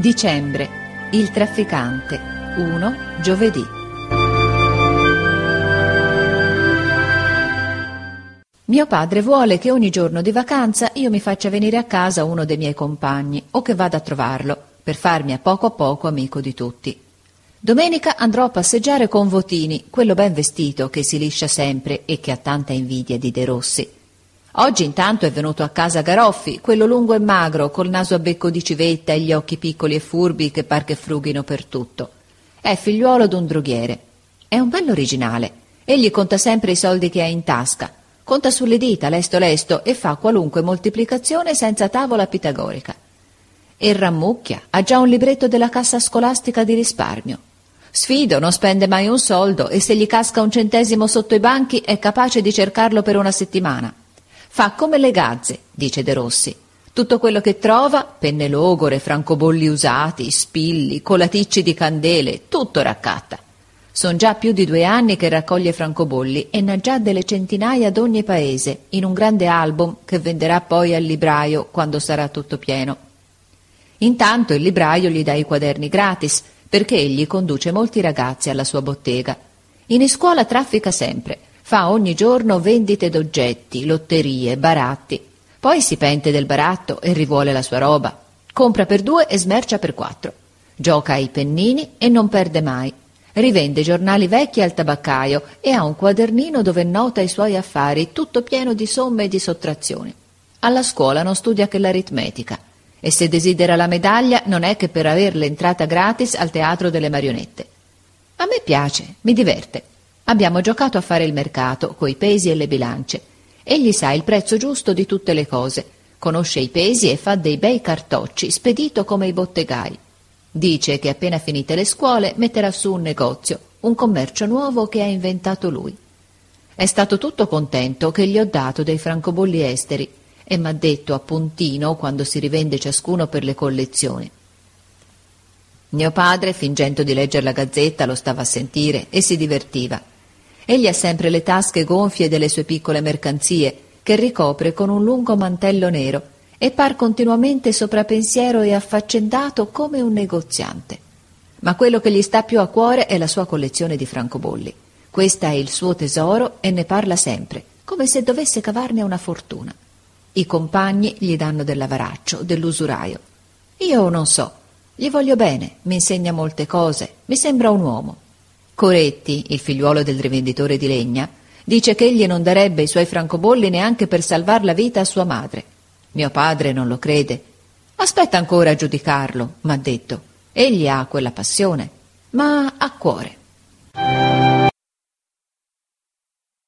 Dicembre. Il trafficante. 1. Giovedì. Mio padre vuole che ogni giorno di vacanza io mi faccia venire a casa uno dei miei compagni o che vada a trovarlo, per farmi a poco a poco amico di tutti. Domenica andrò a passeggiare con Votini, quello ben vestito che si liscia sempre e che ha tanta invidia di De Rossi. Oggi intanto è venuto a casa Garoffi, quello lungo e magro, col naso a becco di civetta e gli occhi piccoli e furbi che par che frughino per tutto. È figliuolo d'un droghiere. È un bello originale. Egli conta sempre i soldi che ha in tasca. Conta sulle dita, lesto lesto, e fa qualunque moltiplicazione senza tavola pitagorica. E rammucchia, ha già un libretto della cassa scolastica di risparmio. Sfido, non spende mai un soldo e se gli casca un centesimo sotto i banchi è capace di cercarlo per una settimana. Fa come le gazze, dice De Rossi. Tutto quello che trova, penne logore, francobolli usati, spilli, colaticci di candele, tutto raccatta. Son già più di due anni che raccoglie francobolli e n'ha già delle centinaia d'ogni paese, in un grande album che venderà poi al libraio quando sarà tutto pieno. Intanto il libraio gli dà i quaderni gratis, perché egli conduce molti ragazzi alla sua bottega. In scuola traffica sempre, Fa ogni giorno vendite d'oggetti, lotterie, baratti. Poi si pente del baratto e rivuole la sua roba. Compra per due e smercia per quattro. Gioca ai pennini e non perde mai. Rivende giornali vecchi al tabaccaio e ha un quadernino dove nota i suoi affari, tutto pieno di somme e di sottrazioni. Alla scuola non studia che l'aritmetica e se desidera la medaglia non è che per aver l'entrata gratis al teatro delle marionette. A me piace, mi diverte. Abbiamo giocato a fare il mercato, coi pesi e le bilance. Egli sa il prezzo giusto di tutte le cose, conosce i pesi e fa dei bei cartocci, spedito come i bottegai. Dice che appena finite le scuole metterà su un negozio, un commercio nuovo che ha inventato lui. È stato tutto contento che gli ho dato dei francobolli esteri e m'ha detto a puntino quando si rivende ciascuno per le collezioni. Mio padre, fingendo di leggere la gazzetta, lo stava a sentire e si divertiva. Egli ha sempre le tasche gonfie delle sue piccole mercanzie, che ricopre con un lungo mantello nero, e par continuamente soprapensiero e affaccendato come un negoziante. Ma quello che gli sta più a cuore è la sua collezione di francobolli. Questa è il suo tesoro e ne parla sempre, come se dovesse cavarne una fortuna. I compagni gli danno dell'avaraccio, dell'usuraio. Io non so, gli voglio bene, mi insegna molte cose, mi sembra un uomo. Coretti, il figliuolo del rivenditore di legna, dice che egli non darebbe i suoi francobolli neanche per salvar la vita a sua madre. Mio padre non lo crede. Aspetta ancora a giudicarlo, m'ha detto. Egli ha quella passione, ma ha cuore.